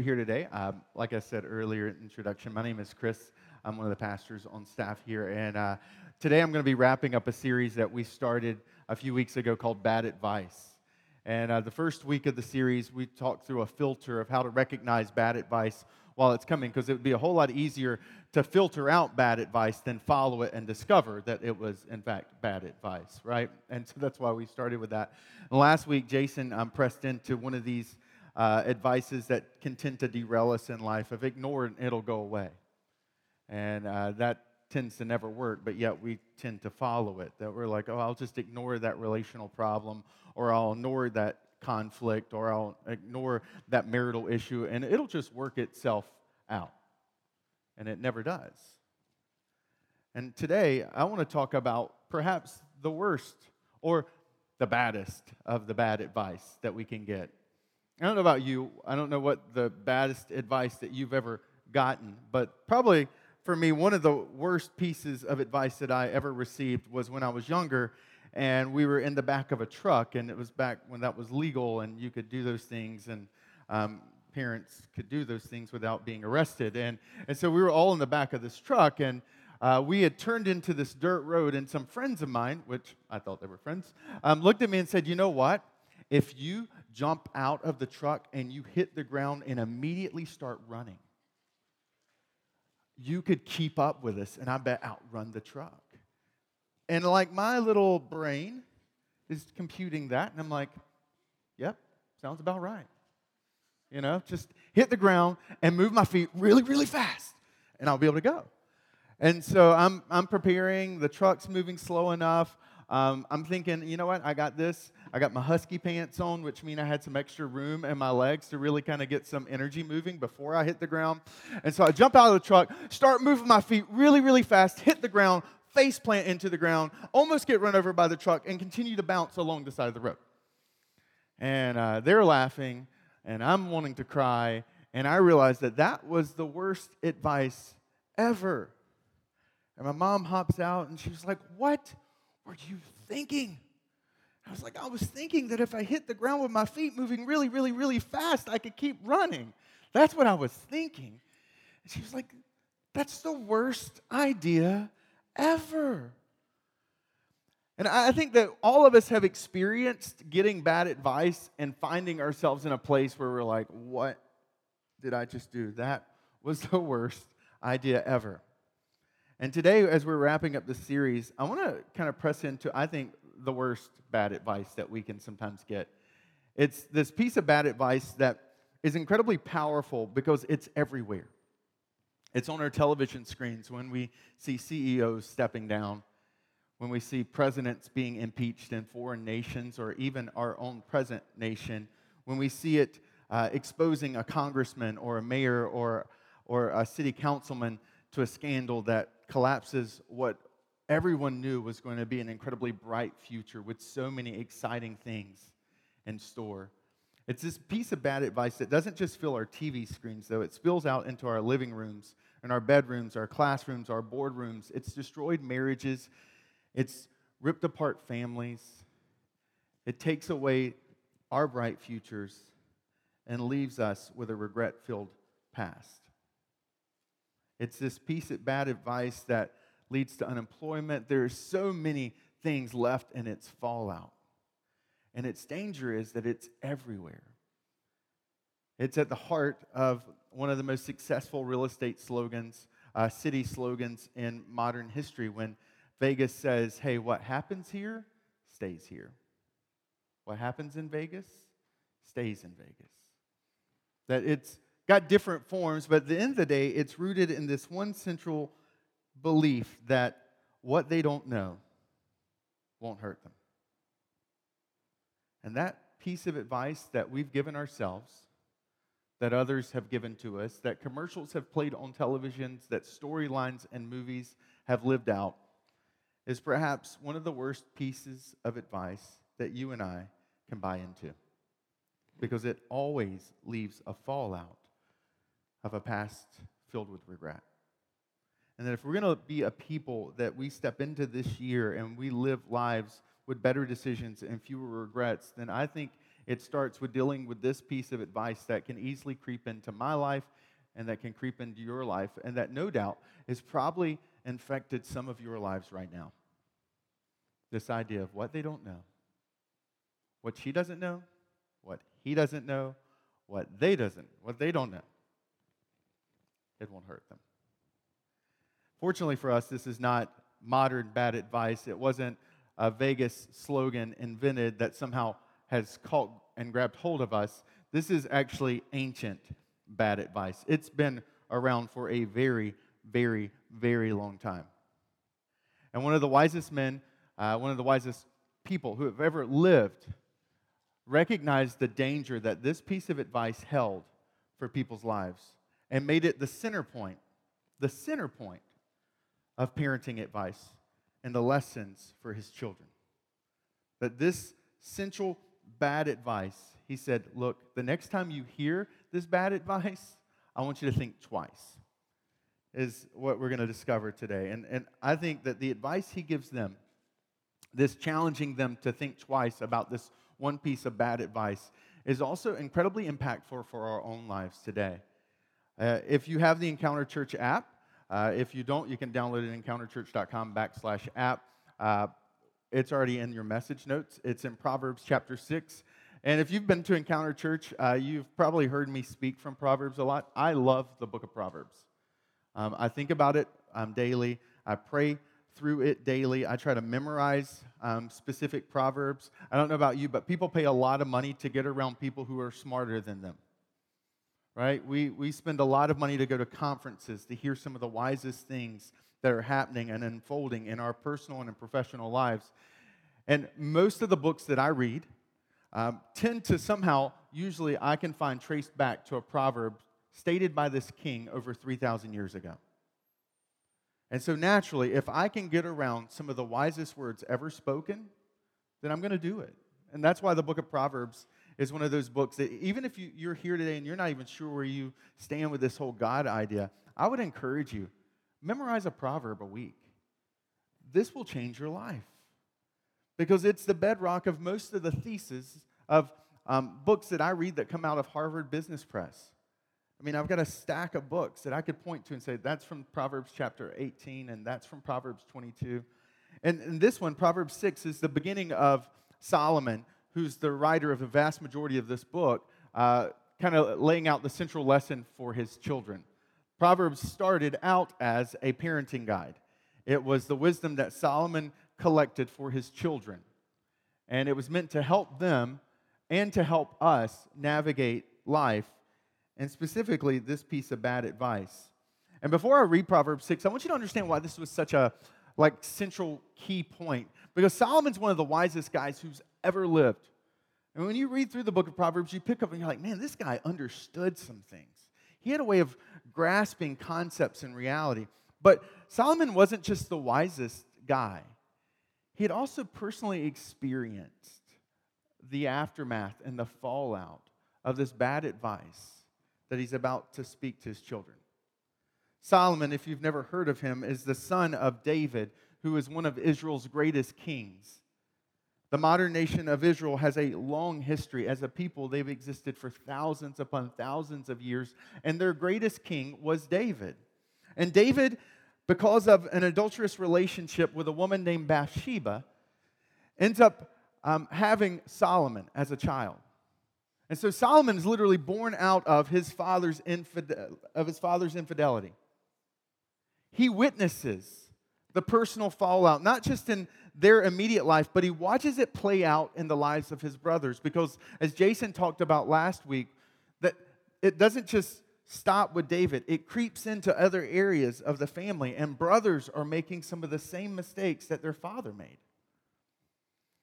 here today. Um, like I said earlier in introduction, my name is Chris. I'm one of the pastors on staff here, and uh, today I'm going to be wrapping up a series that we started a few weeks ago called Bad Advice. And uh, the first week of the series, we talked through a filter of how to recognize bad advice while it's coming, because it would be a whole lot easier to filter out bad advice than follow it and discover that it was, in fact, bad advice, right? And so that's why we started with that. And last week, Jason um, pressed into one of these uh, advices that can tend to derail us in life of ignore it and it'll go away. And uh, that tends to never work, but yet we tend to follow it. That we're like, oh, I'll just ignore that relational problem, or I'll ignore that conflict, or I'll ignore that marital issue, and it'll just work itself out. And it never does. And today, I want to talk about perhaps the worst or the baddest of the bad advice that we can get. I don't know about you. I don't know what the baddest advice that you've ever gotten, but probably for me, one of the worst pieces of advice that I ever received was when I was younger and we were in the back of a truck, and it was back when that was legal and you could do those things, and um, parents could do those things without being arrested. And, and so we were all in the back of this truck, and uh, we had turned into this dirt road, and some friends of mine, which I thought they were friends, um, looked at me and said, You know what? If you jump out of the truck and you hit the ground and immediately start running, you could keep up with us and I bet outrun the truck. And like my little brain is computing that, and I'm like, yep, sounds about right. You know, just hit the ground and move my feet really, really fast, and I'll be able to go. And so I'm, I'm preparing, the truck's moving slow enough. Um, I'm thinking, you know what, I got this. I got my husky pants on, which mean I had some extra room in my legs to really kind of get some energy moving before I hit the ground. And so I jump out of the truck, start moving my feet really, really fast, hit the ground, face plant into the ground, almost get run over by the truck, and continue to bounce along the side of the road. And uh, they're laughing, and I'm wanting to cry, and I realized that that was the worst advice ever. And my mom hops out, and she's like, What? were you thinking? I was like, I was thinking that if I hit the ground with my feet moving really, really, really fast, I could keep running. That's what I was thinking. And she was like, That's the worst idea ever. And I think that all of us have experienced getting bad advice and finding ourselves in a place where we're like, What did I just do? That was the worst idea ever. And today, as we're wrapping up the series, I want to kind of press into, I think, the worst bad advice that we can sometimes get. It's this piece of bad advice that is incredibly powerful because it's everywhere. It's on our television screens when we see CEOs stepping down, when we see presidents being impeached in foreign nations or even our own present nation, when we see it uh, exposing a congressman or a mayor or, or a city councilman to a scandal that collapses what everyone knew was going to be an incredibly bright future with so many exciting things in store. It's this piece of bad advice that doesn't just fill our TV screens, though, it spills out into our living rooms and our bedrooms, our classrooms, our boardrooms. It's destroyed marriages, it's ripped apart families, it takes away our bright futures and leaves us with a regret filled past. It's this piece of bad advice that leads to unemployment. There are so many things left in its fallout. And its danger is that it's everywhere. It's at the heart of one of the most successful real estate slogans, uh, city slogans in modern history when Vegas says, hey, what happens here stays here. What happens in Vegas stays in Vegas. That it's got different forms, but at the end of the day, it's rooted in this one central belief that what they don't know won't hurt them. And that piece of advice that we've given ourselves, that others have given to us, that commercials have played on televisions, that storylines and movies have lived out, is perhaps one of the worst pieces of advice that you and I can buy into. Because it always leaves a fallout of a past filled with regret. And that if we're going to be a people that we step into this year and we live lives with better decisions and fewer regrets, then I think It starts with dealing with this piece of advice that can easily creep into my life and that can creep into your life, and that no doubt is probably infected some of your lives right now. This idea of what they don't know, what she doesn't know, what he doesn't know, what they doesn't, what they don't know. It won't hurt them. Fortunately for us, this is not modern bad advice. It wasn't a Vegas slogan invented that somehow has caught and grabbed hold of us. This is actually ancient bad advice. It's been around for a very, very, very long time. And one of the wisest men, uh, one of the wisest people who have ever lived, recognized the danger that this piece of advice held for people's lives and made it the center point, the center point of parenting advice and the lessons for his children. That this central bad advice, he said, look, the next time you hear this bad advice, I want you to think twice, is what we're going to discover today. And, and I think that the advice he gives them, this challenging them to think twice about this one piece of bad advice, is also incredibly impactful for our own lives today. Uh, if you have the Encounter Church app, uh, if you don't, you can download it encounterchurch.com backslash app. Uh, it's already in your message notes. It's in Proverbs chapter 6. And if you've been to Encounter Church, uh, you've probably heard me speak from Proverbs a lot. I love the book of Proverbs. Um, I think about it um, daily. I pray through it daily. I try to memorize um, specific proverbs. I don't know about you, but people pay a lot of money to get around people who are smarter than them right? We, we spend a lot of money to go to conferences to hear some of the wisest things that are happening and unfolding in our personal and professional lives. And most of the books that I read um, tend to somehow, usually, I can find traced back to a proverb stated by this king over 3,000 years ago. And so, naturally, if I can get around some of the wisest words ever spoken, then I'm going to do it. And that's why the book of Proverbs is one of those books that even if you, you're here today and you're not even sure where you stand with this whole God idea, I would encourage you memorize a proverb a week. This will change your life because it's the bedrock of most of the theses of um, books that I read that come out of Harvard Business Press. I mean, I've got a stack of books that I could point to and say, that's from Proverbs chapter 18, and that's from Proverbs 22. And, and this one, Proverbs 6, is the beginning of Solomon who's the writer of the vast majority of this book, uh, kind of laying out the central lesson for his children. Proverbs started out as a parenting guide, it was the wisdom that Solomon collected for his children. And it was meant to help them and to help us navigate life, and specifically this piece of bad advice. And before I read Proverbs 6, I want you to understand why this was such a like central key point because Solomon's one of the wisest guys who's ever lived. And when you read through the book of Proverbs, you pick up and you're like, man, this guy understood some things. He had a way of grasping concepts and reality. But Solomon wasn't just the wisest guy, he had also personally experienced the aftermath and the fallout of this bad advice that he's about to speak to his children. Solomon, if you've never heard of him, is the son of David, who is one of Israel's greatest kings. The modern nation of Israel has a long history. As a people, they've existed for thousands upon thousands of years, and their greatest king was David. And David, because of an adulterous relationship with a woman named Bathsheba, ends up um, having Solomon as a child. And so Solomon is literally born out of his father's, infide- of his father's infidelity. He witnesses the personal fallout, not just in their immediate life, but he watches it play out in the lives of his brothers. Because as Jason talked about last week, that it doesn't just stop with David, it creeps into other areas of the family, and brothers are making some of the same mistakes that their father made.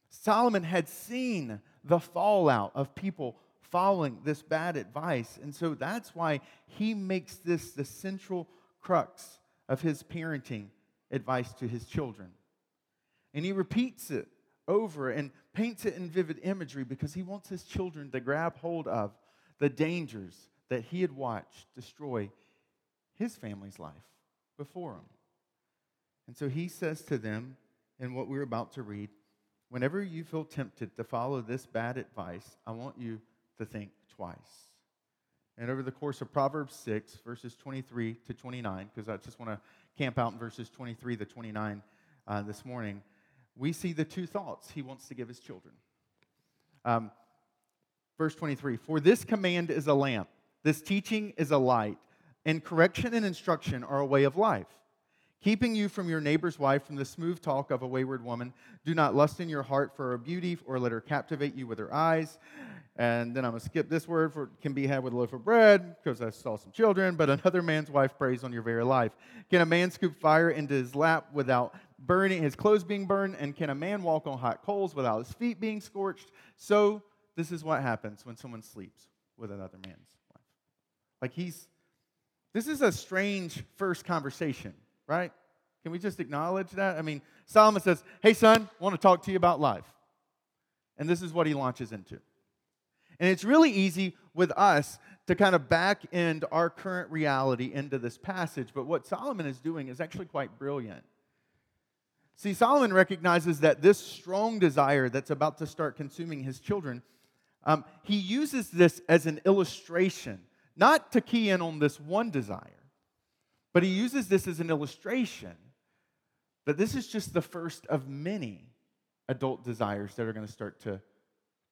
Solomon had seen the fallout of people following this bad advice, and so that's why he makes this the central crux of his parenting advice to his children. And he repeats it over and paints it in vivid imagery because he wants his children to grab hold of the dangers that he had watched destroy his family's life before him. And so he says to them, in what we're about to read, whenever you feel tempted to follow this bad advice, I want you to think twice. And over the course of Proverbs 6, verses 23 to 29, because I just want to camp out in verses 23 to 29 uh, this morning, we see the two thoughts he wants to give his children. Um, verse 23 For this command is a lamp, this teaching is a light, and correction and instruction are a way of life. Keeping you from your neighbor's wife, from the smooth talk of a wayward woman. Do not lust in your heart for her beauty, or let her captivate you with her eyes. And then I'm going to skip this word for can be had with a loaf of bread, because I saw some children, but another man's wife preys on your very life. Can a man scoop fire into his lap without burning his clothes being burned? And can a man walk on hot coals without his feet being scorched? So this is what happens when someone sleeps with another man's wife. Like he's this is a strange first conversation, right? Can we just acknowledge that? I mean, Solomon says, Hey, son, I want to talk to you about life. And this is what he launches into. And it's really easy with us to kind of back end our current reality into this passage, but what Solomon is doing is actually quite brilliant. See, Solomon recognizes that this strong desire that's about to start consuming his children, um, he uses this as an illustration not to key in on this one desire, but he uses this as an illustration that this is just the first of many adult desires that are going to start to,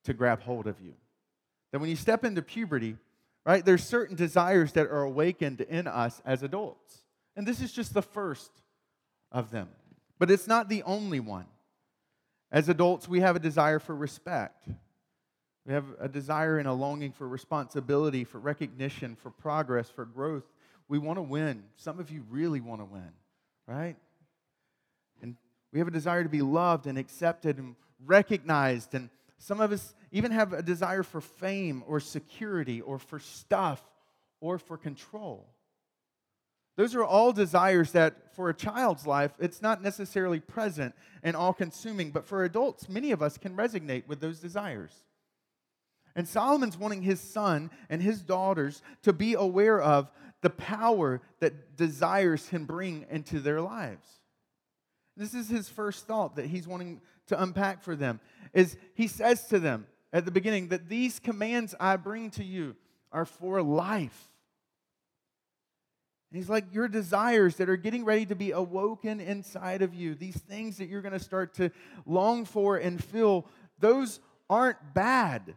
to grab hold of you. That when you step into puberty, right, there's certain desires that are awakened in us as adults. And this is just the first of them. But it's not the only one. As adults, we have a desire for respect. We have a desire and a longing for responsibility, for recognition, for progress, for growth. We want to win. Some of you really want to win, right? And we have a desire to be loved and accepted and recognized. And some of us even have a desire for fame or security or for stuff or for control. Those are all desires that, for a child's life, it's not necessarily present and all consuming, but for adults, many of us can resonate with those desires. And Solomon's wanting his son and his daughters to be aware of the power that desires can bring into their lives. This is his first thought that he's wanting to unpack for them. Is he says to them at the beginning that these commands I bring to you are for life. And he's like, your desires that are getting ready to be awoken inside of you, these things that you're going to start to long for and feel, those aren't bad.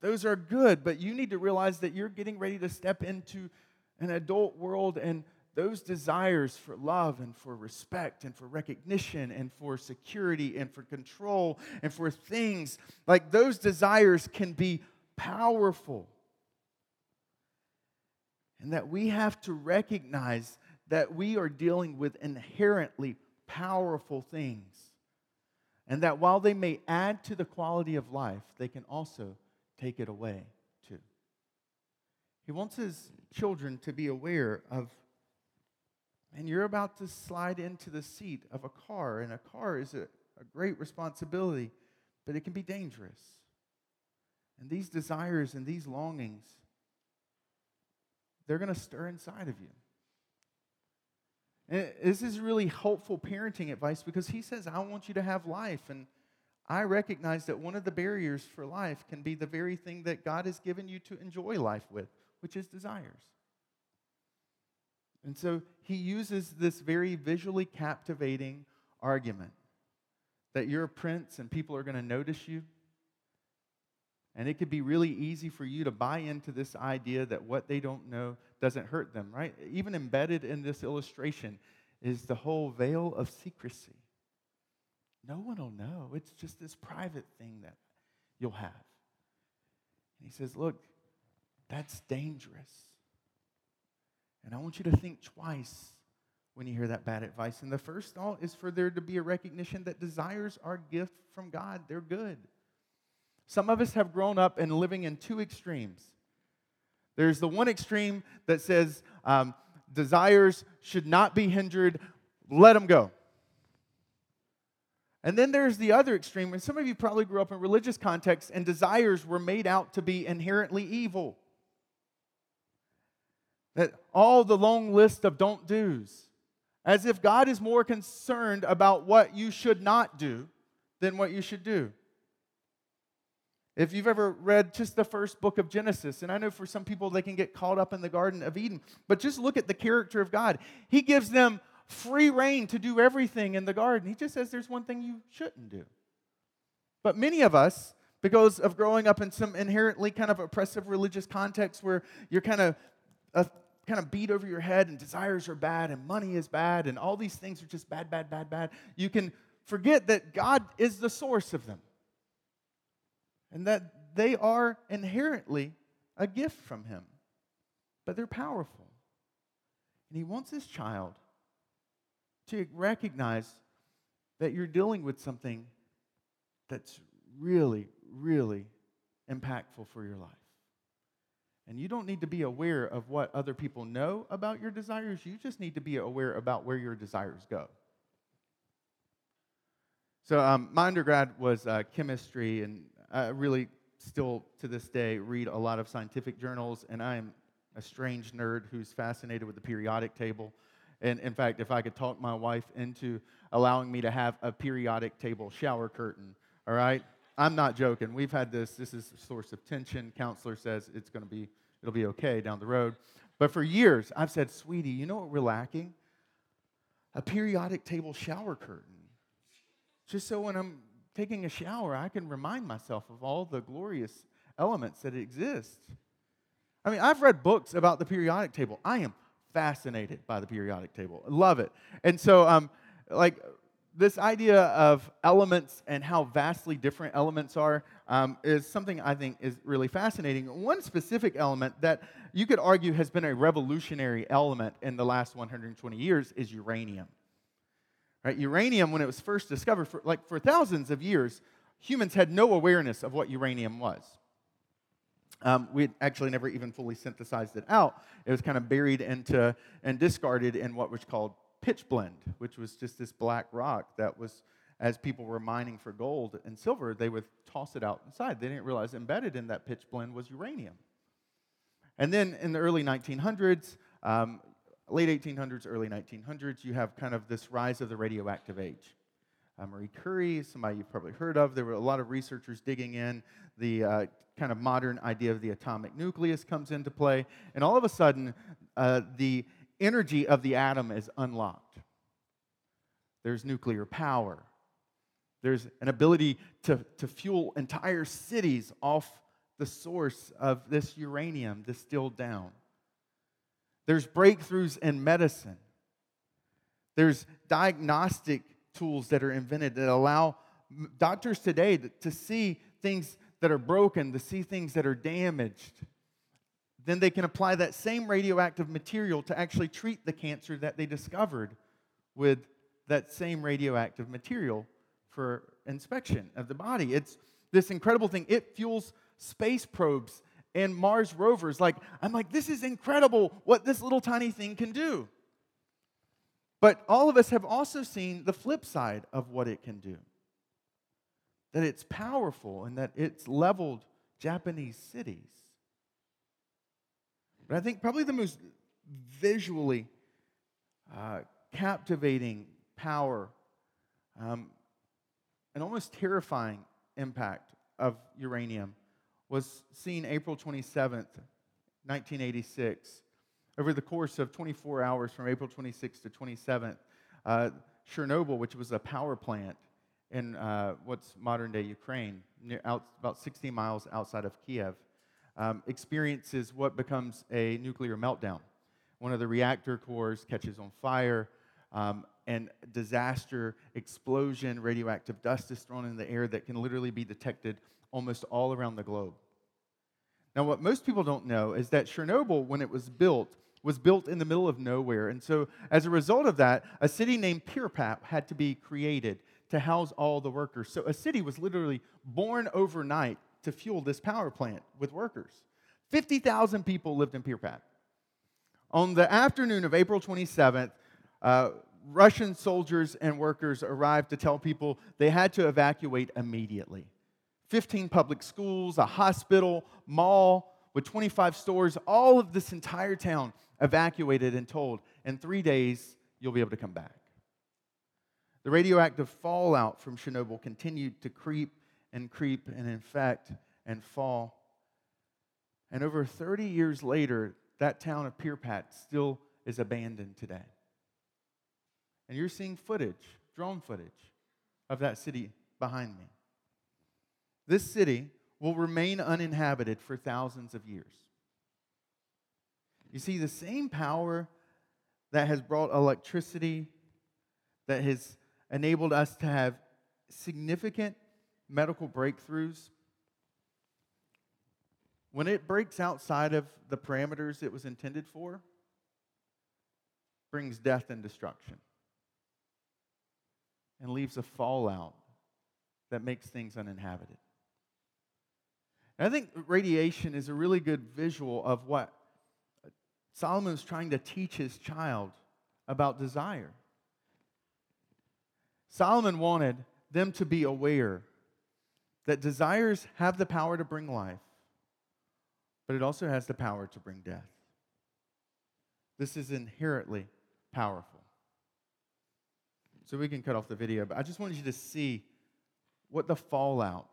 Those are good, but you need to realize that you're getting ready to step into an adult world and those desires for love and for respect and for recognition and for security and for control and for things, like those desires can be powerful. And that we have to recognize that we are dealing with inherently powerful things. And that while they may add to the quality of life, they can also take it away too. He wants his children to be aware of, and you're about to slide into the seat of a car, and a car is a, a great responsibility, but it can be dangerous. And these desires and these longings, they're going to stir inside of you. And this is really helpful parenting advice because he says, I want you to have life. And I recognize that one of the barriers for life can be the very thing that God has given you to enjoy life with, which is desires. And so he uses this very visually captivating argument that you're a prince and people are going to notice you. And it could be really easy for you to buy into this idea that what they don't know doesn't hurt them, right? Even embedded in this illustration is the whole veil of secrecy. No one will know. It's just this private thing that you'll have. And he says, Look, that's dangerous. And I want you to think twice when you hear that bad advice. And the first thought is for there to be a recognition that desires are a gift from God, they're good. Some of us have grown up and living in two extremes. There's the one extreme that says um, desires should not be hindered, let them go. And then there's the other extreme, and some of you probably grew up in religious contexts, and desires were made out to be inherently evil. That all the long list of don't do's, as if God is more concerned about what you should not do than what you should do. If you've ever read just the first book of Genesis, and I know for some people they can get caught up in the Garden of Eden, but just look at the character of God. He gives them free reign to do everything in the garden. He just says there's one thing you shouldn't do. But many of us, because of growing up in some inherently kind of oppressive religious context where you're kind of uh, kind of beat over your head and desires are bad and money is bad and all these things are just bad, bad, bad, bad, you can forget that God is the source of them and that they are inherently a gift from Him, but they're powerful. And He wants His child to recognize that you're dealing with something that's really, really impactful for your life. And you don't need to be aware of what other people know about your desires. You just need to be aware about where your desires go. So, um, my undergrad was uh, chemistry, and I really still to this day read a lot of scientific journals, and I am a strange nerd who's fascinated with the periodic table. And in fact, if I could talk my wife into allowing me to have a periodic table shower curtain, all right? I'm not joking. We've had this. This is a source of tension. Counselor says it's going to be, it'll be okay down the road. But for years, I've said, sweetie, you know what we're lacking? A periodic table shower curtain. Just so when I'm taking a shower, I can remind myself of all the glorious elements that exist. I mean, I've read books about the periodic table. I am fascinated by the periodic table. Love it. And so, um, like, this idea of elements and how vastly different elements are um, is something I think is really fascinating. One specific element that you could argue has been a revolutionary element in the last 120 years is uranium. Right? Uranium, when it was first discovered, for, like for thousands of years, humans had no awareness of what uranium was. Um, we actually never even fully synthesized it out. It was kind of buried into and discarded in what was called pitchblende, which was just this black rock that was, as people were mining for gold and silver, they would toss it out inside. They didn't realize embedded in that pitchblende was uranium. And then in the early 1900s, um, late 1800s, early 1900s, you have kind of this rise of the radioactive age. Uh, Marie Curie, somebody you've probably heard of. There were a lot of researchers digging in. The uh, kind of modern idea of the atomic nucleus comes into play. And all of a sudden, uh, the energy of the atom is unlocked. There's nuclear power. There's an ability to, to fuel entire cities off the source of this uranium distilled down. There's breakthroughs in medicine. There's diagnostic tools that are invented that allow doctors today to, see things that are broken, to see things that are damaged, then they can apply that same radioactive material to actually treat the cancer that they discovered with that same radioactive material for inspection of the body. It's this incredible thing. It fuels space probes and Mars rovers. Like, I'm like, this is incredible what this little tiny thing can do. But all of us have also seen the flip side of what it can do that it's powerful and that it's leveled Japanese cities. But I think probably the most visually uh, captivating power um, and almost terrifying impact of uranium was seen April 27th, 1986. Over the course of 24 hours from April 26th to 27th, uh, Chernobyl, which was a power plant in uh, what's modern day Ukraine, near, out, about 60 miles outside of Kiev, um, experiences what becomes a nuclear meltdown. One of the reactor cores catches on fire, um, and disaster, explosion, radioactive dust is thrown in the air that can literally be detected almost all around the globe. Now, what most people don't know is that Chernobyl, when it was built, was built in the middle of nowhere. And so, as a result of that, a city named Pripyat had to be created to house all the workers. So, a city was literally born overnight to fuel this power plant with workers. 50,000 people lived in Pripyat. On the afternoon of April 27th, uh, Russian soldiers and workers arrived to tell people they had to evacuate immediately. 15 public schools, a hospital, mall with 25 stores, all of this entire town evacuated and told, in three days, you'll be able to come back. The radioactive fallout from Chernobyl continued to creep and creep and infect and fall. And over 30 years later, that town of Pripyat still is abandoned today. And you're seeing footage, drone footage, of that city behind me. This city will remain uninhabited for thousands of years. You see, the same power that has brought electricity, that has enabled us to have significant medical breakthroughs, when it breaks outside of the parameters it was intended for, brings death and destruction and leaves a fallout that makes things uninhabited. And I think radiation is a really good visual of what Solomon is trying to teach his child about desire. Solomon wanted them to be aware that desires have the power to bring life, but it also has the power to bring death. This is inherently powerful. So we can cut off the video, but I just wanted you to see what the fallout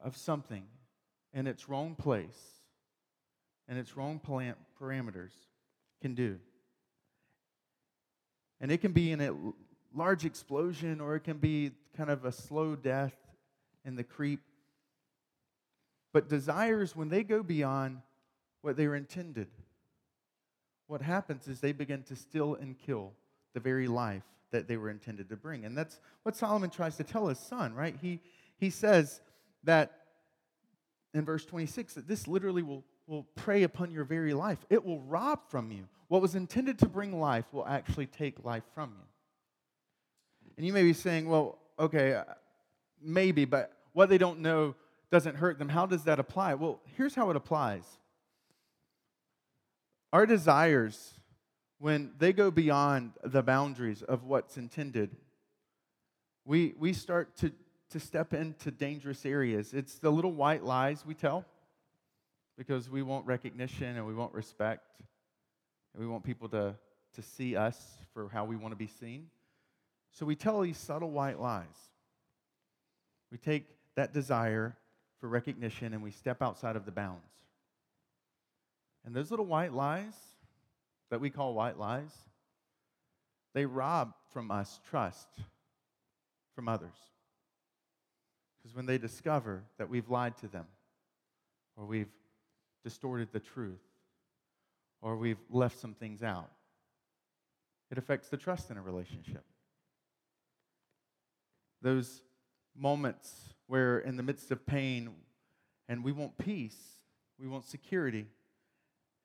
of something in its wrong place and its wrong parameters can do. And it can be in a large explosion or it can be kind of a slow death in the creep. But desires, when they go beyond what they were intended, what happens is they begin to steal and kill the very life that they were intended to bring. And that's what Solomon tries to tell his son, right? He, he says that in verse 26 that this literally will, will prey upon your very life. It will rob from you. What was intended to bring life will actually take life from you. And you may be saying, well, okay, uh, maybe, but what they don't know doesn't hurt them. How does that apply? Well, here's how it applies our desires, when they go beyond the boundaries of what's intended, we, we start to, to step into dangerous areas. It's the little white lies we tell because we want recognition and we want respect and we want people to, to see us for how we want to be seen. So we tell these subtle white lies. We take that desire for recognition and we step outside of the bounds. And those little white lies that we call white lies, they rob from us trust from others. Because when they discover that we've lied to them, or we've distorted the truth, or we've left some things out, it affects the trust in a relationship. Those moments where, in the midst of pain, and we want peace, we want security,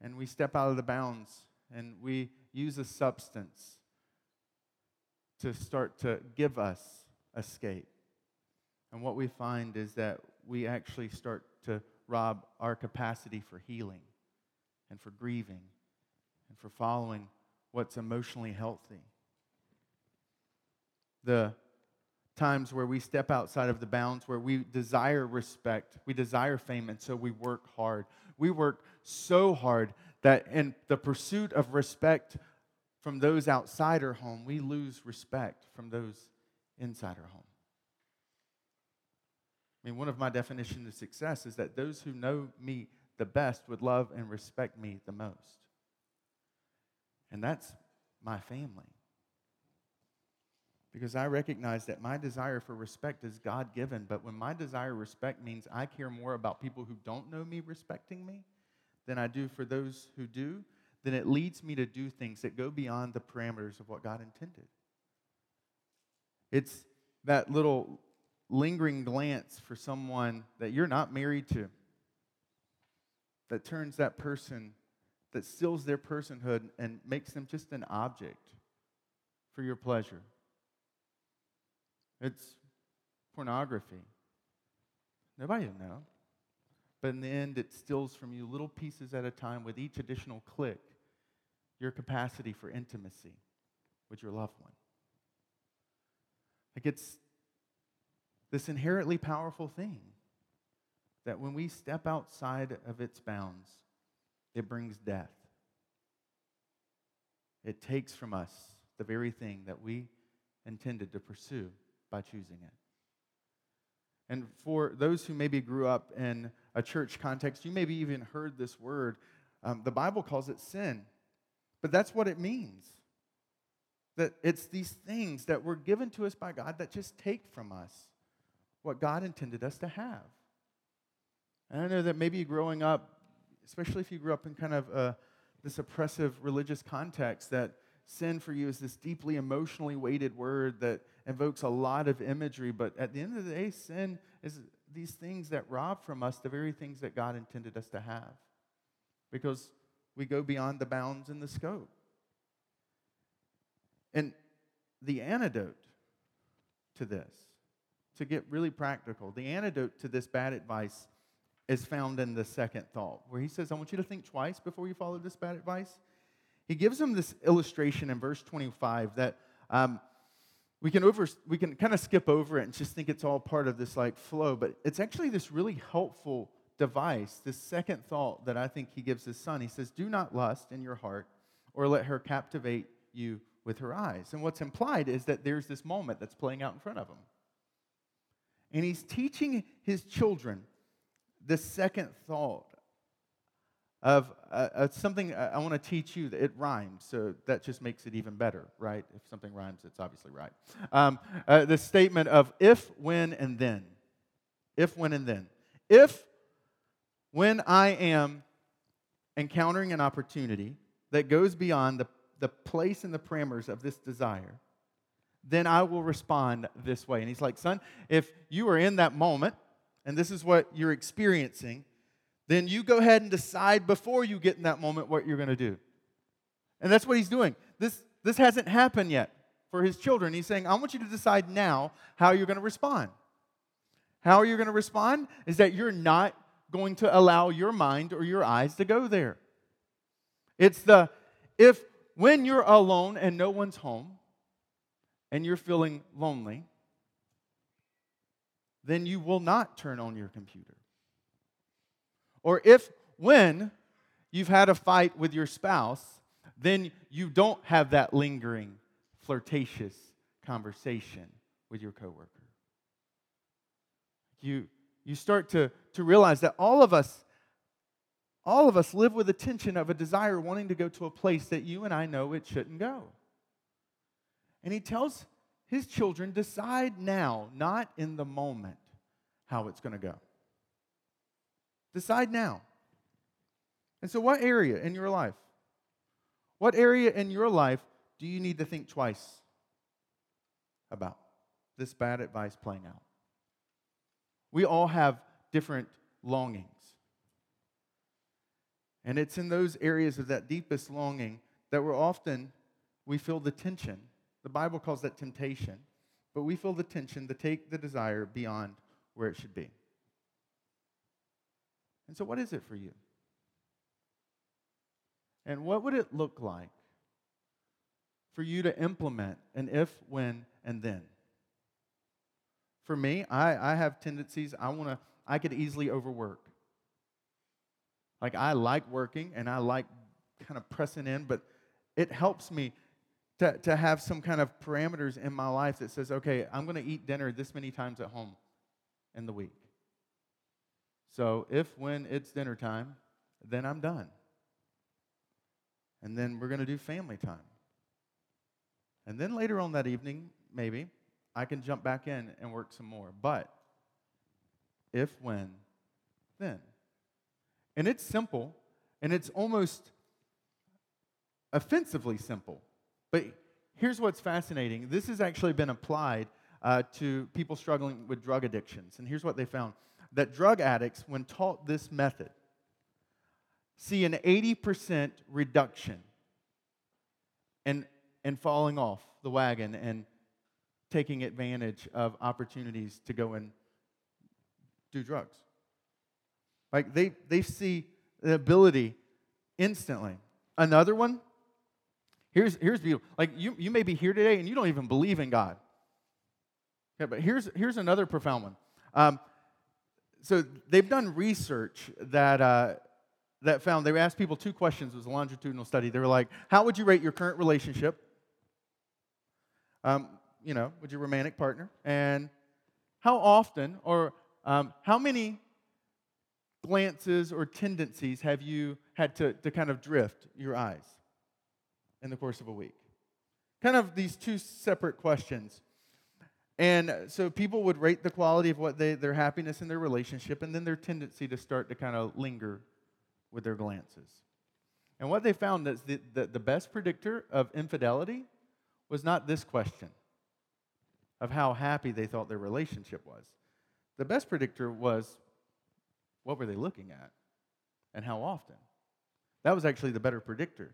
and we step out of the bounds and we use a substance to start to give us escape. And what we find is that we actually start to rob our capacity for healing and for grieving and for following what's emotionally healthy. The times where we step outside of the bounds, where we desire respect, we desire fame, and so we work hard. We work so hard that in the pursuit of respect from those outside our home, we lose respect from those inside our home. I mean, one of my definitions of success is that those who know me the best would love and respect me the most. And that's my family. Because I recognize that my desire for respect is God given, but when my desire for respect means I care more about people who don't know me respecting me than I do for those who do, then it leads me to do things that go beyond the parameters of what God intended. It's that little lingering glance for someone that you're not married to that turns that person, that steals their personhood and makes them just an object for your pleasure. It's pornography. Nobody will know. But in the end, it steals from you little pieces at a time with each additional click your capacity for intimacy with your loved one. Like it's this inherently powerful thing that when we step outside of its bounds, it brings death. It takes from us the very thing that we intended to pursue by choosing it. And for those who maybe grew up in a church context, you maybe even heard this word. Um, the Bible calls it sin, but that's what it means. That it's these things that were given to us by God that just take from us what God intended us to have. And I know that maybe growing up, especially if you grew up in kind of a, this oppressive religious context, that sin for you is this deeply emotionally weighted word that invokes a lot of imagery. But at the end of the day, sin is these things that rob from us the very things that God intended us to have because we go beyond the bounds and the scope. And the antidote to this, to get really practical, the antidote to this bad advice is found in the second thought, where he says, I want you to think twice before you follow this bad advice. He gives him this illustration in verse 25 that um, we can over we can kind of skip over it and just think it's all part of this like flow, but it's actually this really helpful device, this second thought that I think he gives his son. He says, Do not lust in your heart or let her captivate you with her eyes. And what's implied is that there's this moment that's playing out in front of him. And he's teaching his children the second thought of uh, uh, something I want to teach you. That it rhymes, so that just makes it even better, right? If something rhymes, it's obviously right. Um, uh, the statement of if, when, and then. If, when, and then. If, when I am encountering an opportunity that goes beyond the, the place and the parameters of this desire, then I will respond this way. And he's like, son, if you are in that moment and this is what you're experiencing, then you go ahead and decide before you get in that moment what you're going to do. And that's what he's doing. This, this hasn't happened yet for his children. He's saying, I want you to decide now how you're going to respond. How are you're going to respond is that you're not going to allow your mind or your eyes to go there. It's the if when you're alone and no one's home and you're feeling lonely, then you will not turn on your computer. Or if, when you've had a fight with your spouse, then you don't have that lingering, flirtatious conversation with your coworker. You, you start to, to realize that all of us, all of us live with the tension of a desire wanting to go to a place that you and I know it shouldn't go. And he tells his children, decide now, not in the moment, how it's going to go. Decide now. And so, what area in your life? What area in your life do you need to think twice about this bad advice playing out? We all have different longings. And it's in those areas of that deepest longing that we're often, we feel the tension. The Bible calls that temptation, but we feel the tension to take the desire beyond where it should be. And so, what is it for you? And what would it look like for you to implement an if, when, and then? For me, I, I have tendencies, I want to, I could easily overwork. Like, I like working and I like kind of pressing in, but it helps me to, to have some kind of parameters in my life that says, okay, I'm going to eat dinner this many times at home in the week. So if when it's dinner time, then I'm done. And then we're going to do family time. And then later on that evening, maybe, I can jump back in and work some more. But if, when, then. And it's simple, and it's almost offensively simple. But here's what's fascinating this has actually been applied uh, to people struggling with drug addictions. And here's what they found that drug addicts, when taught this method, see an 80% reduction in, in falling off the wagon and taking advantage of opportunities to go and do drugs. Like they, they see the ability instantly. Another one, here's, here's beautiful. Like you, you may be here today and you don't even believe in God. But here's, here's another profound one. Um, so they've done research that, uh, that found, they asked people two questions. It was a longitudinal study. They were like, how would you rate your current relationship? um, you know, with your romantic partner, and how often or um, how many glances or tendencies have you had to, to kind of drift your eyes in the course of a week? Kind of these two separate questions. And so people would rate the quality of what they, their happiness in their relationship and then their tendency to start to kind of linger with their glances. And what they found is that the, the best predictor of infidelity was not this question of how happy they thought their relationship was. The best predictor was what were they looking at and how often. That was actually the better predictor.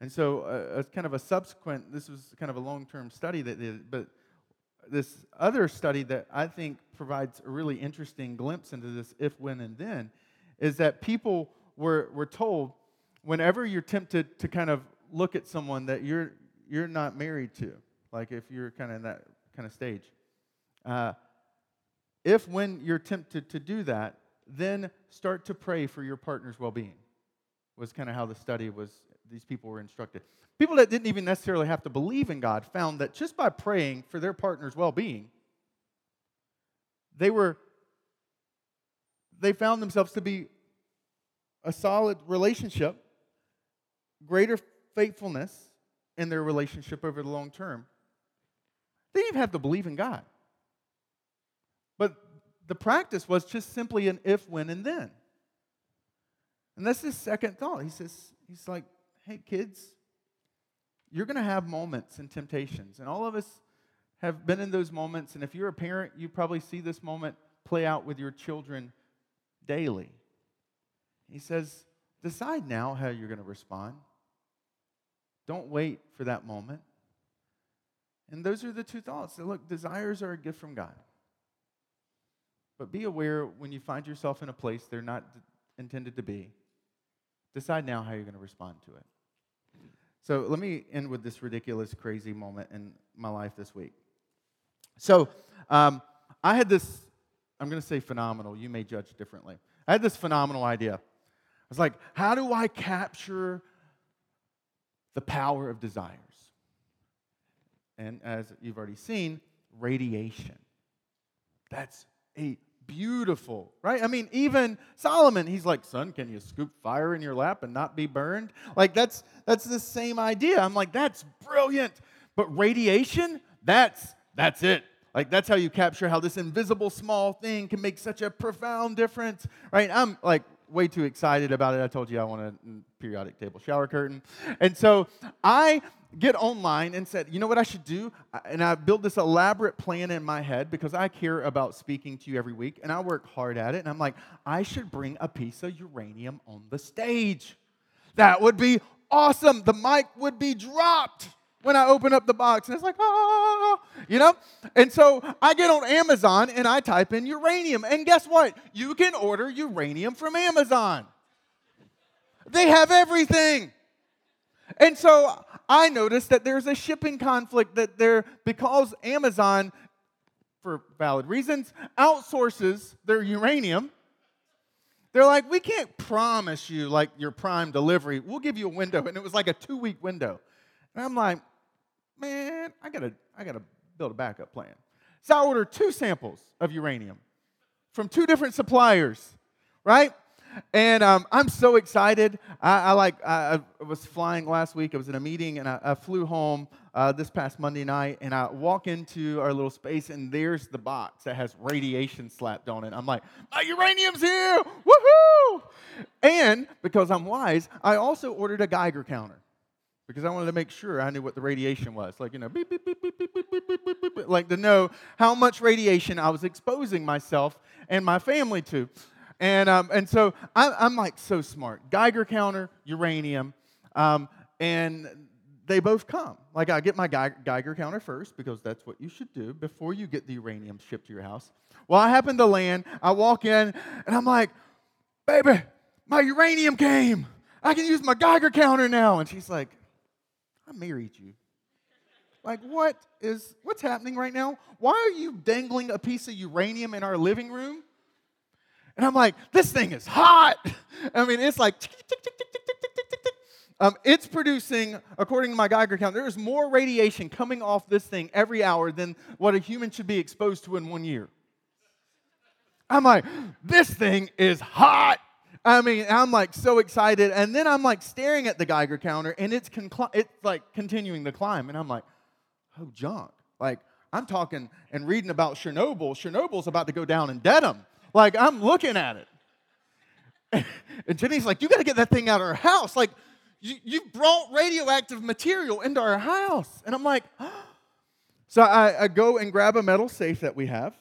And so, uh, as kind of a subsequent, this was kind of a long term study that did, but this other study that I think provides a really interesting glimpse into this if, when, and then is that people were, were told whenever you're tempted to kind of look at someone that you're, you're not married to, like if you're kind of in that kind of stage, uh, if when you're tempted to do that, then start to pray for your partner's well being, was kind of how the study was, these people were instructed. People that didn't even necessarily have to believe in God found that just by praying for their partner's well being, they were they found themselves to be a solid relationship, greater faithfulness in their relationship over the long term. They didn't even have to believe in God. But the practice was just simply an if, when, and then. And that's his second thought. He says, he's like, hey, kids, you're going to have moments and temptations. And all of us have been in those moments. And if you're a parent, you probably see this moment play out with your children daily. He says, decide now how you're going to respond. Don't wait for that moment. And those are the two thoughts. So look, desires are a gift from God. But be aware when you find yourself in a place they're not intended to be. Decide now how you're going to respond to it. So let me end with this ridiculous, crazy moment in my life this week. So um, I had this, I'm going to say phenomenal, you may judge differently. I had this phenomenal idea. I was like, how do I capture the power of desires? And as you've already seen, radiation. That's a beautiful, right? I mean, even Solomon, he's like, son, can you scoop fire in your lap and not be burned? Like that's that's the same idea. I'm like, that's brilliant. But radiation, that's that's it. Like that's how you capture how this invisible small thing can make such a profound difference, right? I'm like way too excited about it. I told you I want a periodic table shower curtain. And so I get online and said, you know what I should do? And I built this elaborate plan in my head because I care about speaking to you every week and I work hard at it. And I'm like, I should bring a piece of uranium on the stage. That would be awesome. The mic would be dropped when I open up the box. And it's like, ah, you know? And so I get on Amazon and I type in uranium. And guess what? You can order uranium from Amazon. They have everything. And so I noticed that there's a shipping conflict that there, because Amazon, for valid reasons, outsources their uranium. They're like, we can't promise you like your prime delivery. We'll give you a window. And it was like a two week window. And I'm like, man, I gotta, I gotta build a backup plan. So I ordered two samples of uranium from two different suppliers, right? And um, I'm so excited. I, I like. I, I, was flying last week. I was in a meeting, and I, I flew home uh, this past Monday night. And I walk into our little space, and there's the box that has radiation slapped on it. I'm like, my uranium's here! Woohoo! And because I'm wise, I also ordered a Geiger counter because I wanted to make sure I knew what the radiation was. Like, you know, beep, beep, beep, beep, beep, beep, beep, beep, beep, beep, like to know how much radiation I was exposing myself and my family to. And, um, and so I, am like so smart. Geiger counter, uranium, um, and they both come. Like I get my Geiger counter first because that's what you should do before you get the uranium shipped to your house. Well, I happen to land, I walk in, and I'm like, baby, my uranium came. I can use my Geiger counter now. And she's like, I married you. Like, what is, what's happening right now? Why are you dangling a piece of uranium in our living room? And I'm like, this thing is hot. I mean, it's like, Um, it's producing, according to my Geiger count, there is more radiation coming off this thing every hour than what a human should be exposed to in one year. I'm like, this thing is hot. I mean, I'm like so excited. And then I'm like staring at the Geiger counter and it's, it's like continuing to climb. And I'm like, oh, junk. Like, I'm talking and reading about Chernobyl. Chernobyl's about to go down in Dedham. Like, I'm looking at it. And Jenny's like, you got to get that thing out of our house. Like, you, you brought radioactive material into our house. And I'm like, so I, I go and grab a metal safe that we have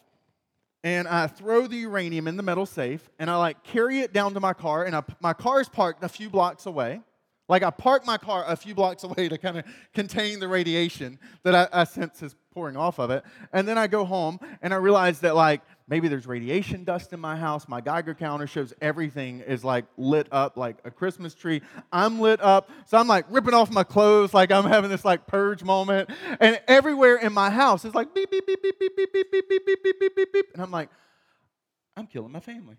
and I throw the uranium in the metal safe, and I like carry it down to my car, and I, my car is parked a few blocks away. Like I park my car a few blocks away to kind of contain the radiation that I, I sense is pouring off of it. And then I go home, and I realize that like maybe there's radiation dust in my house. My Geiger counter shows everything is like lit up like a Christmas tree. I'm lit up. So I'm like ripping off my clothes like I'm having this like purge moment. And everywhere in my house is like beep, beep, beep, beep, beep, beep, beep, beep, beep, beep, beep, beep, beep, beep. And I'm like, I'm killing my family.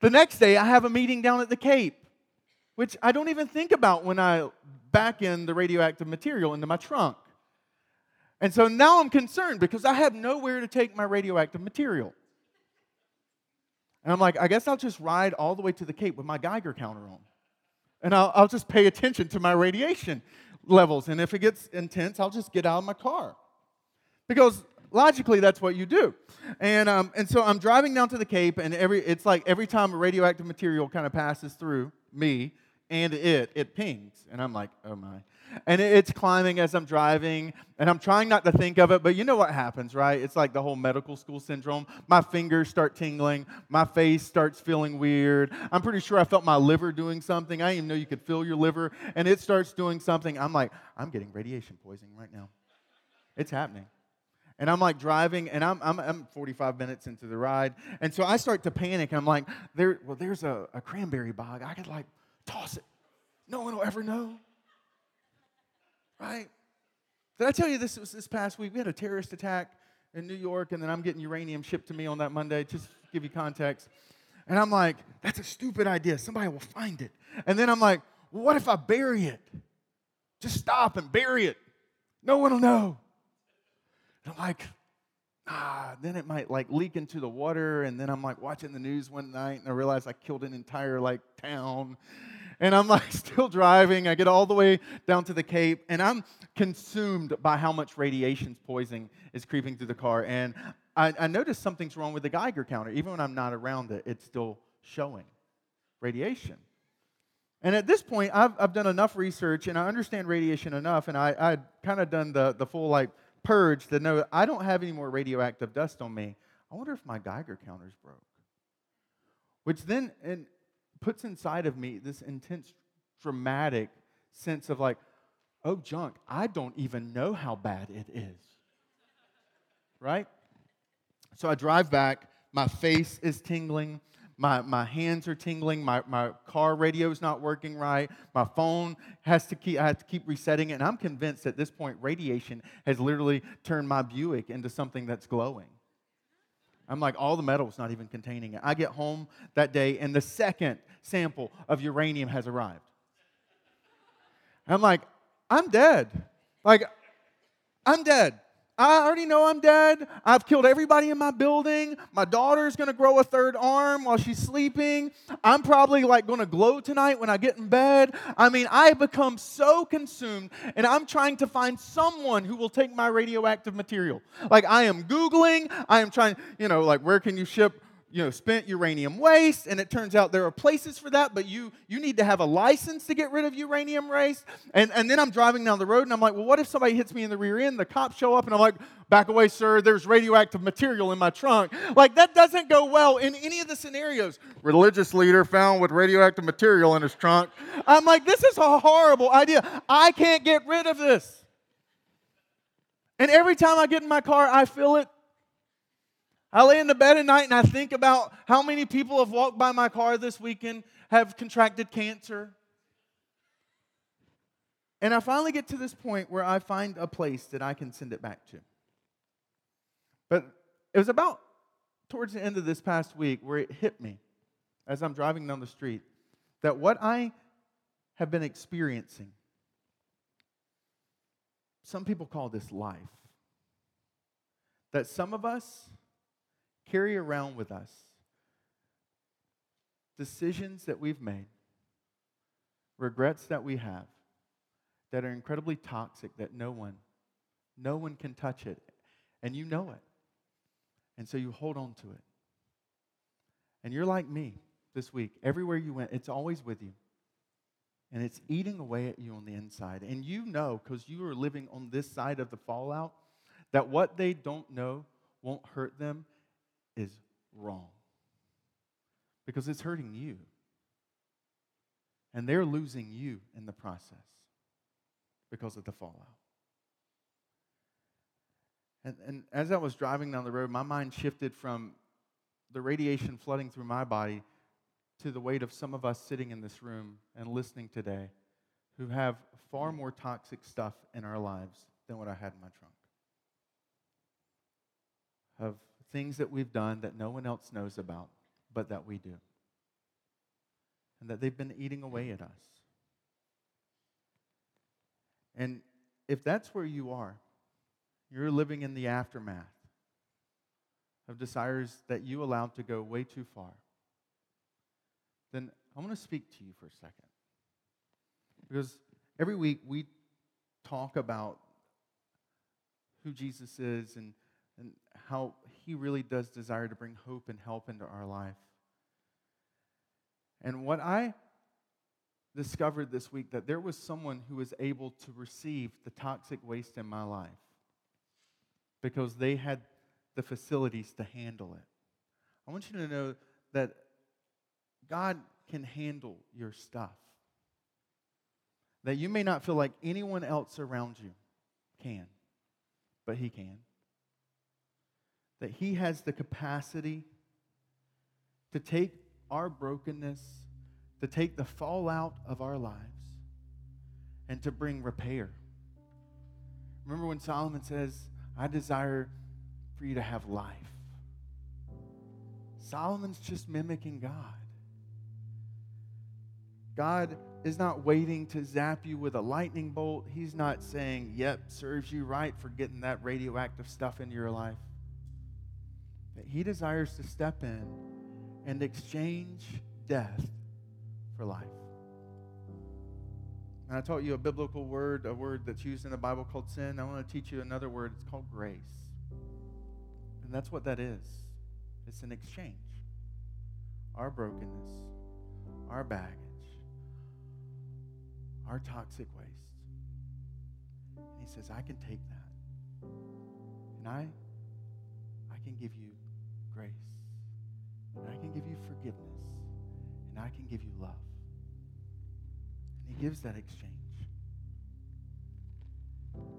The next day, I have a meeting down at the Cape, which I don't even think about when I back in the radioactive material into my trunk. And so now I'm concerned because I have nowhere to take my radioactive material. And I'm like, I guess I'll just ride all the way to the Cape with my Geiger counter on. And I'll, I'll just pay attention to my radiation levels. And if it gets intense, I'll just get out of my car. Because logically, that's what you do. And, um, and so I'm driving down to the Cape, and every, it's like every time a radioactive material kind of passes through me and it, it pings. And I'm like, oh my and it's climbing as I'm driving, and I'm trying not to think of it, but you know what happens, right? It's like the whole medical school syndrome. My fingers start tingling, my face starts feeling weird. I'm pretty sure I felt my liver doing something. I didn't even know you could feel your liver, and it starts doing something. I'm like, I'm getting radiation poisoning right now. It's happening. And I'm like driving, and I'm, I'm, I'm, 45 minutes into the ride. And so I start to panic. I'm like, there, well, there's a, a cranberry bog. I could like toss it. No one will ever know. Right? Did I tell you this was this past week? We had a terrorist attack in New York, and then I'm getting uranium shipped to me on that Monday, just to give you context. And I'm like, that's a stupid idea. Somebody will find it. And then I'm like, well, what if I bury it? Just stop and bury it. No one will know. And I'm like, ah, then it might like leak into the water. And then I'm like watching the news one night and I realize I killed an entire like town and I'm like still driving. I get all the way down to the Cape, and I'm consumed by how much radiation's poisoning is creeping through the car. And I, I notice something's wrong with the Geiger counter. Even when I'm not around it, it's still showing radiation. And at this point, I've, I've done enough research and I understand radiation enough, and I, I'd kind of done the, the full like purge to know I don't have any more radioactive dust on me. I wonder if my Geiger counter's broke. Which then, and puts inside of me this intense, dramatic sense of like, oh, junk, I don't even know how bad it is. Right? So I drive back, my face is tingling. My, my hands are tingling. My, my car radio is not working right. My phone has to keep, I have to keep resetting it. And I'm convinced at this point, radiation has literally turned my Buick into something that's glowing. I'm like, all the metal not even containing it. I get home that day, and the second sample of uranium has arrived. I'm like, I'm dead. Like, I'm dead. I already know I'm dead. I've killed everybody in my building. My daughter's gonna grow a third arm while she's sleeping. I'm probably like gonna glow tonight when I get in bed. I mean, I become so consumed, and I'm trying to find someone who will take my radioactive material. Like, I am Googling, I am trying, you know, like, where can you ship you know, spent uranium waste, and it turns out there are places for that, but you you need to have a license to get rid of uranium waste. And, and then I'm driving down the road and I'm like, well, what if somebody hits me in the rear end? The cops show up and I'm like, back away, sir, there's radioactive material in my trunk. Like that doesn't go well in any of the scenarios. Religious leader found with radioactive material in his trunk. I'm like, this is a horrible idea. I can't get rid of this. And every time I get in my car, I feel it I lay in the bed at night and I think about how many people have walked by my car this weekend, have contracted cancer. And I finally get to this point where I find a place that I can send it back to. But it was about towards the end of this past week where it hit me as I'm driving down the street that what I have been experiencing. Some people call this life. That some of us carry around with us decisions that we've made, regrets that we have, that are incredibly toxic that no one, no one can touch it. And you know it. And so you hold on to it. And you're like me this week. Everywhere you went, it's always with you. And it's eating away at you on the inside. And you know, because you are living on this side of the fallout, that what they don't know won't hurt them is wrong. Because it's hurting you. And they're losing you in the process because of the fallout. And, and as I was driving down the road, my mind shifted from the radiation flooding through my body to the weight of some of us sitting in this room and listening today who have far more toxic stuff in our lives than what I had in my trunk. Of things that we've done that no one else knows about, but that we do. And that they've been eating away at us. And if that's where you are, you're living in the aftermath of desires that you allowed to go way too far, then I want to speak to you for a second. Because every week we talk about who Jesus is and, and how he really does desire to bring hope and help into our life. And what I discovered this week that there was someone who was able to receive the toxic waste in my life because they had the facilities to handle it. I want you to know that God can handle your stuff. That you may not feel like anyone else around you can, but He can. That He has the capacity to take our brokenness, to take the fallout of our lives, and to bring repair. Remember when Solomon says, I desire for you to have life. Solomon's just mimicking God. God is not waiting to zap you with a lightning bolt. He's not saying, yep, serves you right for getting that radioactive stuff into your life. He desires to step in and exchange death for life. And I taught you a biblical word, a word that's used in the Bible called sin. I want to teach you another word. It's called grace. And that's what that is it's an exchange. Our brokenness, our baggage, our toxic waste. And he says, I can take that. And I, I can give you grace. And I can give you forgiveness. And I can give you love. And he gives that exchange.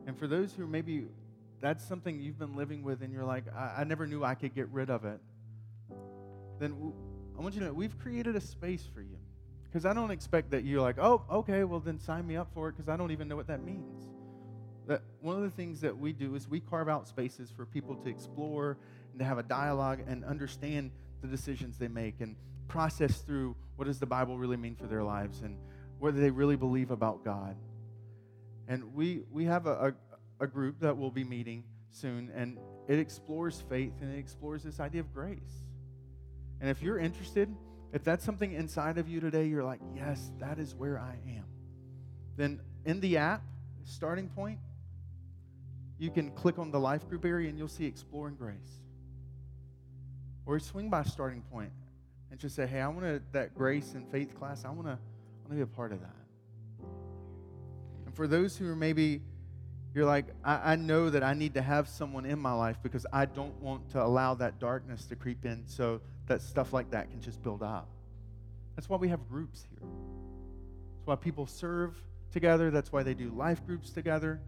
And for those who maybe that's something you've been living with and you're like, I, I never knew I could get rid of it, then I want you to know we've created a space for you. Because I don't expect that you're like, oh, okay, well then sign me up for it because I don't even know what that means. That one of the things that we do is we carve out spaces for people to explore and to have a dialogue and understand the decisions they make and process through what does the Bible really mean for their lives and what do they really believe about God. And we, we have a, a, a group that will be meeting soon, and it explores faith and it explores this idea of grace. And if you're interested, if that's something inside of you today, you're like, yes, that is where I am, then in the app, starting point, you can click on the life group area and you'll see Exploring Grace. Or swing by starting point and just say, hey, I want to, that grace and faith class, I want to, I want to be a part of that And for those who are maybe, you're like, I, I know that I need to have someone in my life because I don't want to allow that darkness to creep in so that stuff like that can just build up. That's why we have groups here. That's why people serve together. That's why they do life groups together.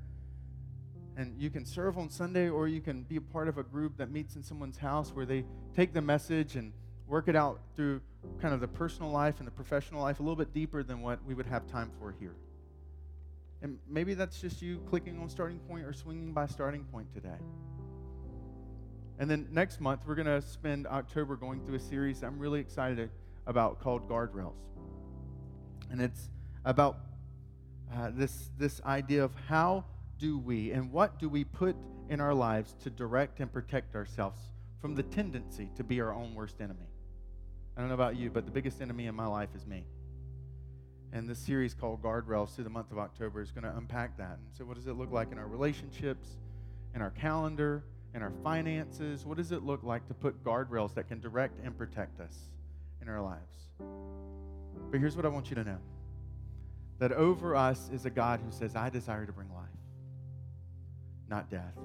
And you can serve on Sunday, or you can be a part of a group that meets in someone's house where they take the message and work it out through kind of the personal life and the professional life a little bit deeper than what we would have time for here. And maybe that's just you clicking on starting point or swinging by starting point today. And then next month, we're going to spend October going through a series I'm really excited about called Guardrails. And it's about uh, this, this idea of how do we and what do we put in our lives to direct and protect ourselves from the tendency to be our own worst enemy. I don't know about you, but the biggest enemy in my life is me. And this series called Guardrails through the month of October is going to unpack that. And so, what does it look like in our relationships, in our calendar, in our finances? What does it look like to put guardrails that can direct and protect us in our lives? But here's what I want you to know that over us is a God who says, I desire to bring life, not death.